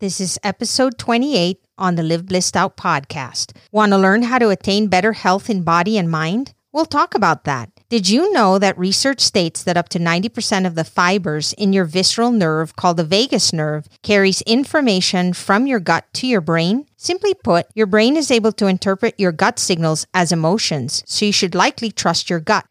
This is episode 28 on the Live Blissed Out podcast. Want to learn how to attain better health in body and mind? We'll talk about that. Did you know that research states that up to 90% of the fibers in your visceral nerve, called the vagus nerve, carries information from your gut to your brain? Simply put, your brain is able to interpret your gut signals as emotions, so you should likely trust your gut.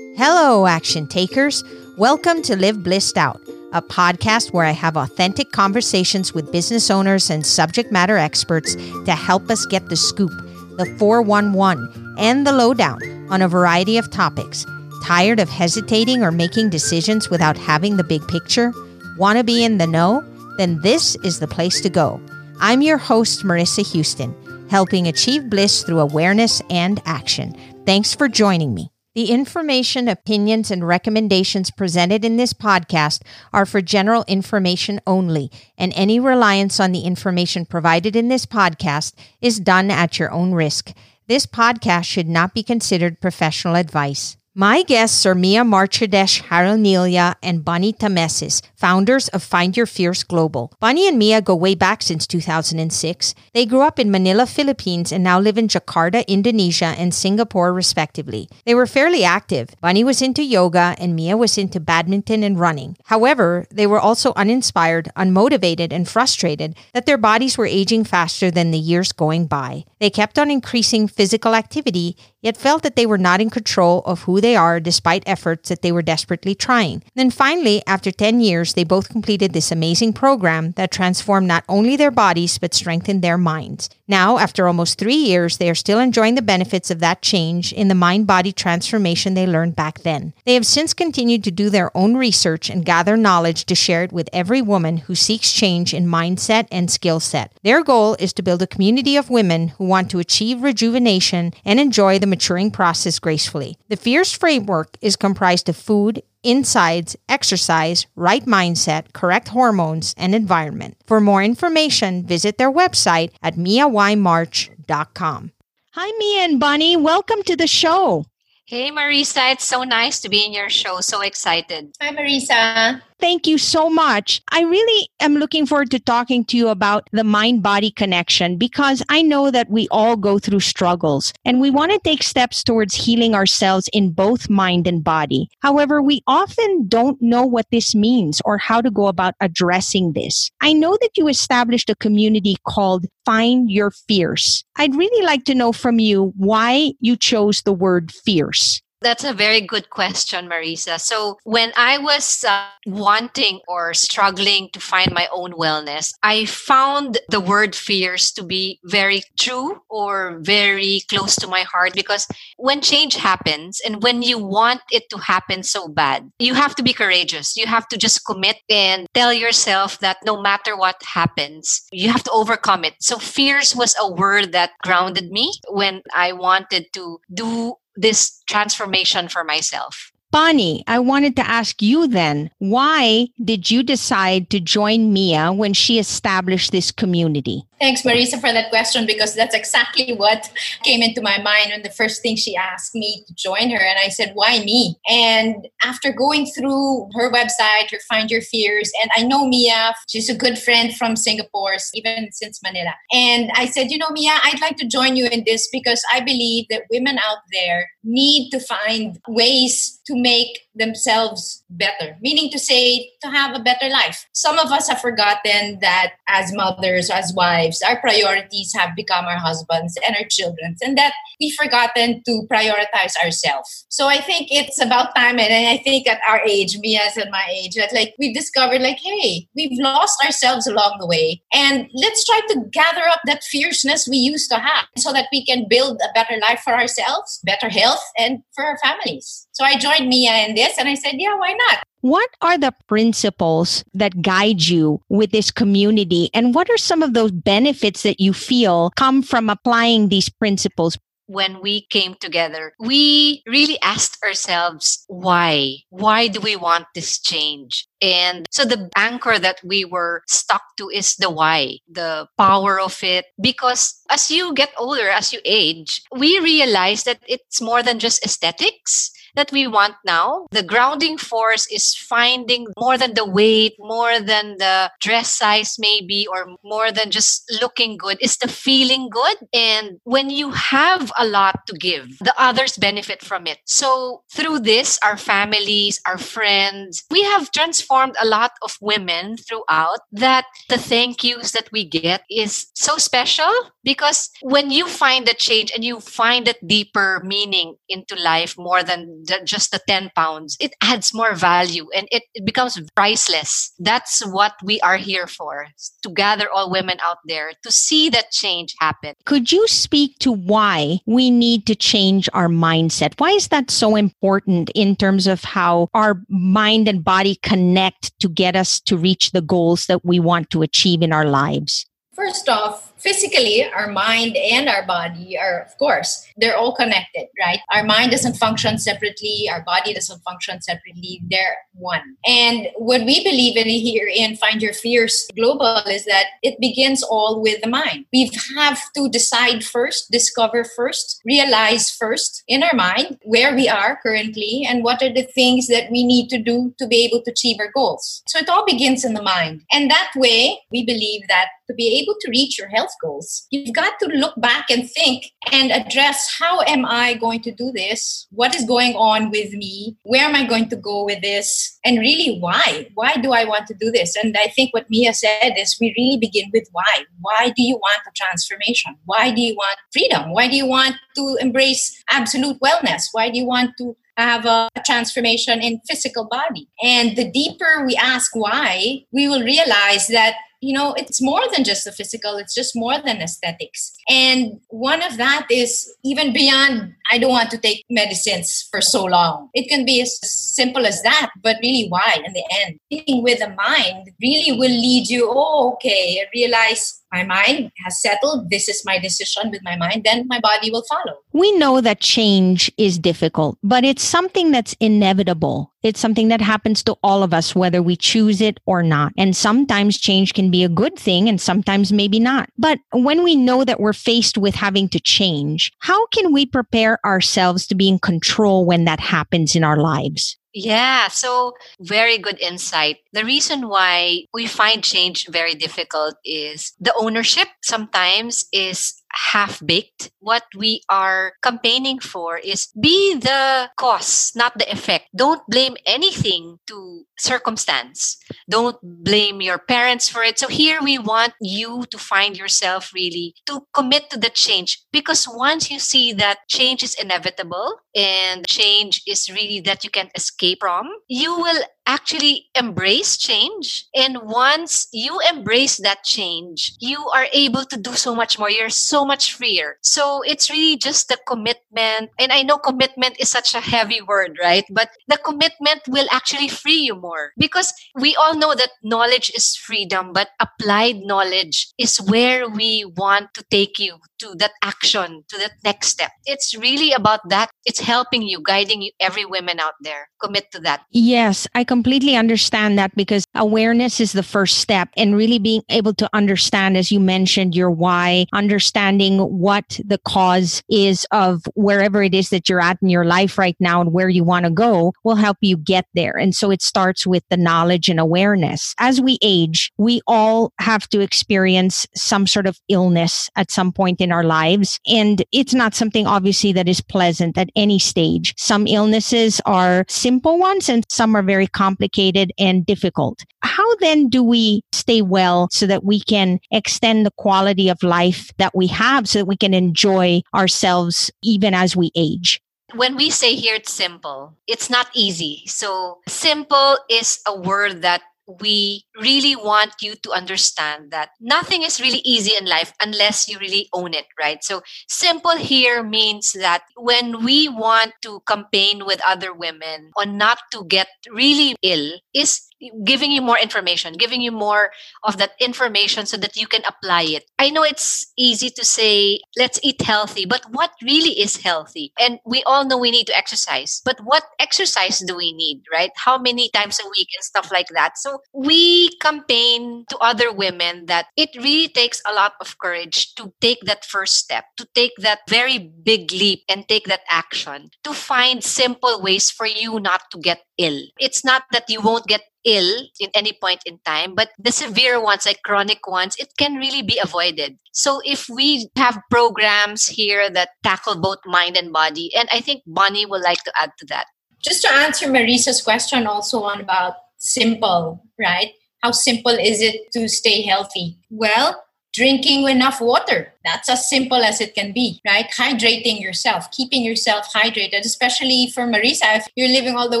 Hello, action takers. Welcome to Live Blissed Out a podcast where I have authentic conversations with business owners and subject matter experts to help us get the scoop, the 411, and the lowdown on a variety of topics. Tired of hesitating or making decisions without having the big picture? Want to be in the know? Then this is the place to go. I'm your host, Marissa Houston, helping achieve bliss through awareness and action. Thanks for joining me. The information, opinions, and recommendations presented in this podcast are for general information only, and any reliance on the information provided in this podcast is done at your own risk. This podcast should not be considered professional advice. My guests are Mia Marchadesh Haranilia and Bunny Tamesis, founders of Find Your Fierce Global. Bunny and Mia go way back since 2006. They grew up in Manila, Philippines, and now live in Jakarta, Indonesia, and Singapore, respectively. They were fairly active. Bunny was into yoga, and Mia was into badminton and running. However, they were also uninspired, unmotivated, and frustrated that their bodies were aging faster than the years going by. They kept on increasing physical activity, yet felt that they were not in control of who they are despite efforts that they were desperately trying. Then finally, after 10 years, they both completed this amazing program that transformed not only their bodies but strengthened their minds. Now, after almost three years, they are still enjoying the benefits of that change in the mind body transformation they learned back then. They have since continued to do their own research and gather knowledge to share it with every woman who seeks change in mindset and skill set. Their goal is to build a community of women who want to achieve rejuvenation and enjoy the maturing process gracefully. The Fierce framework is comprised of food, insides, exercise, right mindset, correct hormones, and environment. For more information, visit their website at miawymarch.com. Hi, Mia and Bunny. Welcome to the show. Hey, Marisa. It's so nice to be in your show. So excited. Hi, Marisa. Thank you so much. I really am looking forward to talking to you about the mind body connection because I know that we all go through struggles and we want to take steps towards healing ourselves in both mind and body. However, we often don't know what this means or how to go about addressing this. I know that you established a community called Find Your Fierce. I'd really like to know from you why you chose the word fierce. That's a very good question, Marisa. So, when I was uh, wanting or struggling to find my own wellness, I found the word fierce to be very true or very close to my heart because when change happens and when you want it to happen so bad, you have to be courageous. You have to just commit and tell yourself that no matter what happens, you have to overcome it. So, fierce was a word that grounded me when I wanted to do this transformation for myself. Bonnie, I wanted to ask you then, why did you decide to join Mia when she established this community? Thanks, Marisa, for that question because that's exactly what came into my mind when the first thing she asked me to join her. And I said, Why me? And after going through her website, her Find Your Fierce, and I know Mia, she's a good friend from Singapore, even since Manila. And I said, You know, Mia, I'd like to join you in this because I believe that women out there need to find ways to make themselves better, meaning to say, to have a better life. Some of us have forgotten that as mothers, as wives, our priorities have become our husbands and our children, and that we've forgotten to prioritize ourselves. So I think it's about time, and I think at our age, Mia's and my age, that like we've discovered, like, hey, we've lost ourselves along the way, and let's try to gather up that fierceness we used to have so that we can build a better life for ourselves, better health, and for our families. So I joined Mia in this and I said, yeah, why not? What are the principles that guide you with this community? And what are some of those benefits that you feel come from applying these principles? When we came together, we really asked ourselves, why? Why do we want this change? And so the anchor that we were stuck to is the why, the power of it. Because as you get older, as you age, we realize that it's more than just aesthetics that we want now. The grounding force is finding more than the weight, more than the dress size, maybe, or more than just looking good, is the feeling good. And when you have a lot to give, the others benefit from it. So through this, our families, our friends, we have transformed a lot of women throughout that the thank yous that we get is so special because when you find the change and you find that deeper meaning into life more than just the 10 pounds, it adds more value and it, it becomes priceless. That's what we are here for to gather all women out there to see that change happen. Could you speak to why we need to change our mindset? Why is that so important in terms of how our mind and body connect to get us to reach the goals that we want to achieve in our lives? First off, physically our mind and our body are of course they're all connected right? Our mind doesn't function separately our body doesn't function separately they're one. And what we believe in here in find your fierce global is that it begins all with the mind. We have to decide first discover first realize first in our mind where we are currently and what are the things that we need to do to be able to achieve our goals. So it all begins in the mind. And that way we believe that to be able to reach your health health goals. You've got to look back and think and address how am I going to do this? What is going on with me? Where am I going to go with this? And really, why? Why do I want to do this? And I think what Mia said is we really begin with why. Why do you want a transformation? Why do you want freedom? Why do you want to embrace absolute wellness? Why do you want to have a, a, transformation in physical body. And the deeper we ask why, we will realize that you know it's more than just the physical it's just more than aesthetics. And one of that is even beyond i don't want to take medicines for so long. It can be as simple as that but really why in the end? Being with the mind really will lead you oh okay i realize my mind has settled this is my decision with my mind then my body will follow. We know that change is difficult but it's something that's inevitable it's something that happens to all of us whether we choose it or not. And sometimes change can be a good thing and sometimes maybe not. But when we know that we're faced with having to change how can we prepare ourselves to be in control when that happens in our lives? Yeah, so very good insight. The reason why we find change very difficult is the ownership sometimes is half baked. What we are campaigning for is be the cause, not the effect. Don't blame anything to circumstance. Don't blame your parents for it. So here we want you to find yourself really to commit to the change because once you see that change is inevitable and change is really that you can escape from, you will actually embrace change. And once you embrace that change, you are able to do so much more. You're so much freer. So it's really just the commitment. And I know commitment is such a heavy word, right? But the commitment will actually free you more because we all know that knowledge is freedom, but applied knowledge is where we want to take you to that action, to that next step. It's really about that. It's helping you, guiding you, every woman out there. Commit to that. Yes, I completely understand that because awareness is the first step and really being able to understand, as you mentioned, your why, understanding what the cause is of wherever it is that you're at in your life right now and where you want to go will help you get there. And so it starts with the knowledge and awareness. As we age, we all have to experience some sort of illness at some point in our lives. And it's not something obviously that is pleasant at any stage. Some illnesses are simple ones and some are very complex complicated and difficult. How then do we stay well so that we can extend the quality of life that we have so that we can enjoy ourselves even as we age? When we say here it's simple, it's not easy. So, simple is a word that we really want you to understand that nothing is really easy in life unless you really own it, right? So, simple here means that when we want to campaign with other women on not to get really ill, is giving you more information, giving you more of that information so that you can apply it. I know it's easy to say, let's eat healthy, but what really is healthy? And we all know we need to exercise, but what exercise do we need, right? How many times a week and stuff like that? So we campaign to other women that it really takes a lot of courage to take that first step, to take that very big leap and take that action, to find simple ways for you not to get ill. It's not that you won't get ill in any point in time, but the severe ones, like chronic ones, it can really be avoided. So if we have programs here that tackle both mind and body, and I think Bonnie would like to add to that. Just to answer Marisa's question also on about simple, right? How simple is it to stay healthy? Well, drinking enough water. That's as simple as it can be, right? Hydrating yourself, keeping yourself hydrated, especially for Marisa, if you're living all the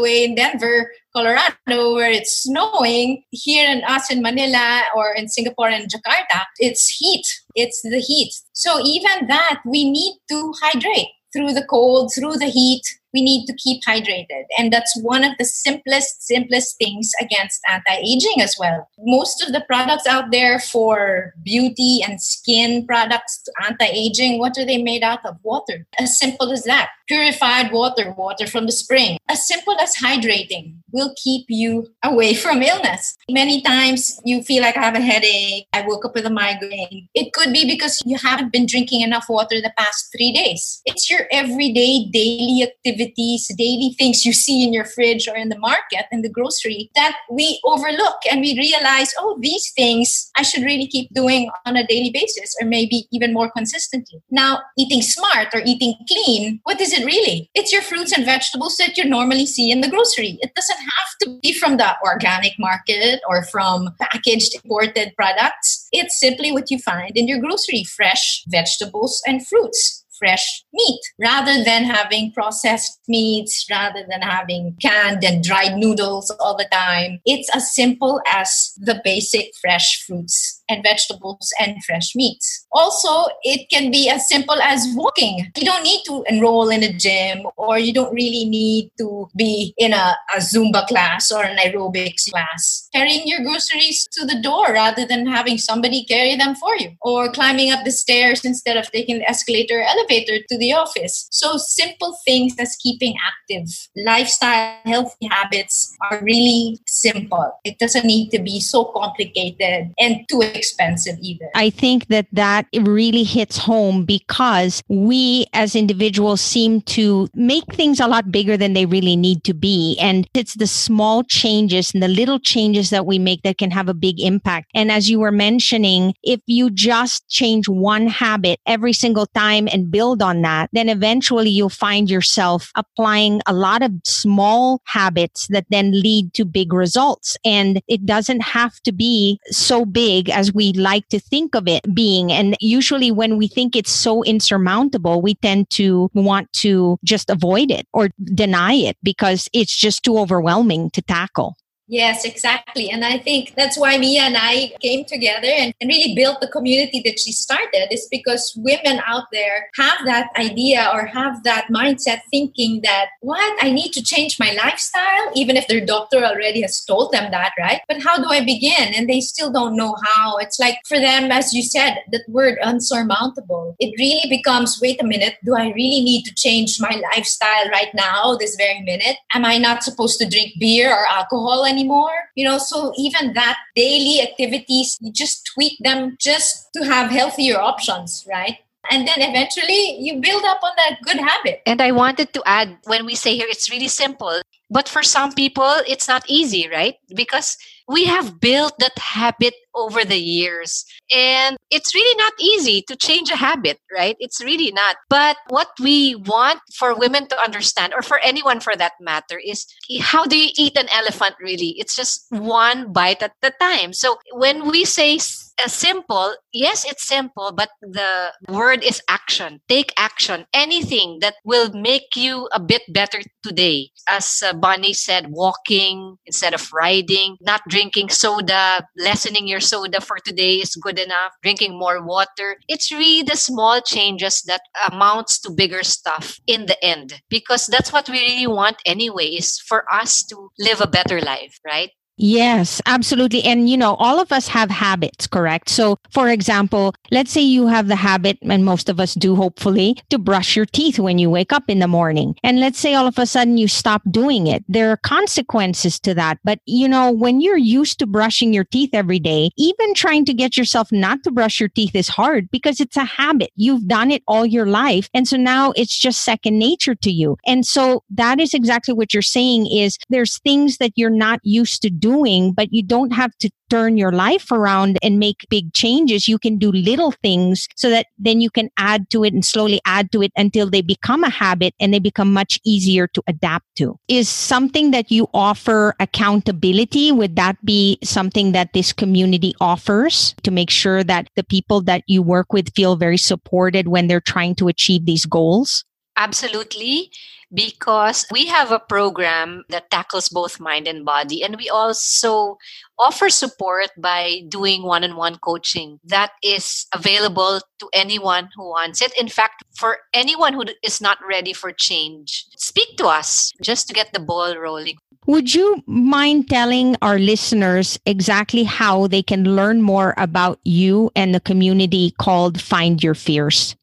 way in Denver, Colorado, where it's snowing, here in us in Manila or in Singapore and Jakarta, it's heat. It's the heat. So even that, we need to hydrate through the cold, through the heat, we need to keep hydrated. And that's one of the simplest, simplest things against anti aging as well. Most of the products out there for beauty and skin products, anti aging, what are they made out of? Water. As simple as that. Purified water, water from the spring. As simple as hydrating will keep you away from illness. Many times you feel like I have a headache, I woke up with a migraine. It could be because you haven't been drinking enough water the past three days. It's your everyday, daily activities, daily things you see in your fridge or in the market, in the grocery, that we overlook and we realize, oh, these things I should really keep doing on a daily basis or maybe even more consistently. Now, eating smart or eating clean, what is it really? It's your fruits and vegetables that you normally see in the grocery. It doesn't have to be from the organic market or from packaged imported products. It's simply what you find in your grocery fresh vegetables and fruits fresh meat rather than having processed meats, rather than having canned and dried noodles all the time. It's as simple as the basic fresh fruits and vegetables and fresh meats. Also, it can be as simple as walking. You don't need to enroll in a gym or you don't really need to be in a, a Zumba class or an aerobics class. Carrying your groceries to the door rather than having somebody carry them for you or climbing up the stairs instead of taking the escalator or elevator to the office. So, simple things as keeping active. Lifestyle, healthy habits are really simple. It doesn't need to be so complicated and too expensive either. I think that that really hits home because we as individuals seem to make things a lot bigger than they really need to be. And it's the small changes and the little changes that we make that can have a big impact. And as you were mentioning, if you just change one habit every single time and build on that, then eventually you'll find yourself applying a lot of small habits that then lead to big results. And it doesn't have to be so big as we like to think of it being. And usually when we think it's so insurmountable, we tend to want to just avoid it or deny it because it's just too overwhelming to tackle. Yes, exactly. And I think that's why Mia and I came together and, and really built the community that she started is because women out there have that idea or have that mindset thinking that, what, I need to change my lifestyle, even if their doctor already has told them that, right? But how do I begin? And they still don't know how. It's like for them, as you said, that word unsurmountable. It really becomes, wait a minute, do I really need to change my lifestyle right now, this very minute? Am I not supposed to drink beer or alcohol? Anymore. You know, so even that daily activities, you just tweak them just to have healthier options, right? and then eventually you build up on that good habit. And I wanted to add when we say here it's really simple, but for some people it's not easy, right? Because we have built that habit over the years. And it's really not easy to change a habit, right? It's really not. But what we want for women to understand, or for anyone for that matter, is how do you eat an elephant really? It's just one bite at a time. So when we say uh, simple, yes, it's simple, but the word is action. Take action. Anything that will make you a bit better today. As uh, Bonnie said, walking instead of riding, not drinking soda, lessening your soda for today is good enough, drinking more water. It's really the small changes that amounts to bigger stuff in the end because that's what we really want anyway is for us to live a better life, right? Yes, absolutely. And, you know, all of us have habits, correct? So, for example, let's say you have the habit, and most of us do, hopefully, to brush your teeth when you wake up in the morning. And let's say all of a sudden you stop doing it. There are consequences to that. But, you know, when you're used to brushing your teeth every day, even trying to get yourself not to brush your teeth is hard because it's a habit. You've done it all your life. And so now it's just second nature to you. And so that is exactly what you're saying is there's things that you're not used to doing doing, but you don't have to turn your life around and make big changes. You can do little things so that then you can add to it and slowly add to it until they become a habit and they become much easier to adapt to. Is something that you offer accountability? Would that be something that this community offers to make sure that the people that you work with feel very supported when they're trying to achieve these goals? Absolutely because we have a program that tackles both mind and body. And we also offer support by doing one on one coaching that is available to anyone who wants it. In fact, for anyone who is not ready for change, speak to us just to get the ball rolling. Would you mind telling our listeners exactly how they can learn more about you and the community called Find Your Fierce?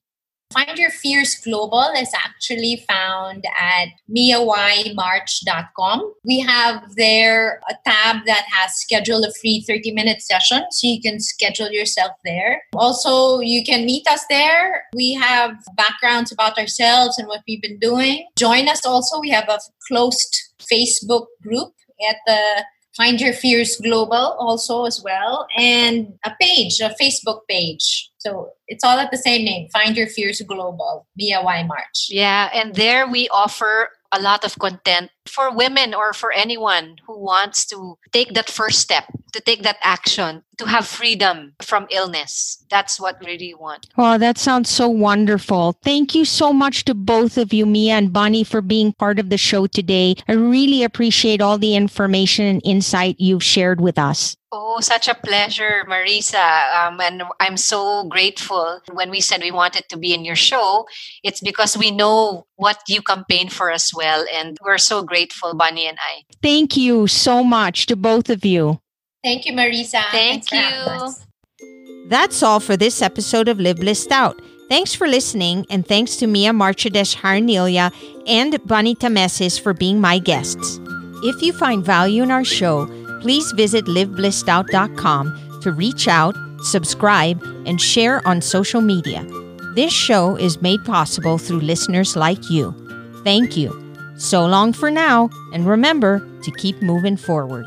Find Your Fierce Global is actually found at miyawaimarch.com. We have there a tab that has schedule a free 30 minute session, so you can schedule yourself there. Also, you can meet us there. We have backgrounds about ourselves and what we've been doing. Join us also. We have a closed Facebook group at the Find Your Fierce Global also as well, and a page, a Facebook page. So it's all at the same name. Find Your Fierce Global, Mia Y March. Yeah, and there we offer a lot of content for women or for anyone who wants to take that first step, to take that action, to have freedom from illness. That's what we really want. Oh, that sounds so wonderful. Thank you so much to both of you, Mia and Bonnie, for being part of the show today. I really appreciate all the information and insight you've shared with us. Oh, such a pleasure, Marisa. Um, and I'm so grateful when we said we wanted to be in your show. It's because we know what you campaign for as well. And we're so grateful, Bonnie and I. Thank you so much to both of you. Thank you, Marisa. Thank Thanks you. That's all for this episode of Live Blissed Out. Thanks for listening, and thanks to Mia Marchadesh Harnilia and Bonita Tamesis for being my guests. If you find value in our show, please visit liveblissed.out.com to reach out, subscribe, and share on social media. This show is made possible through listeners like you. Thank you. So long for now, and remember to keep moving forward.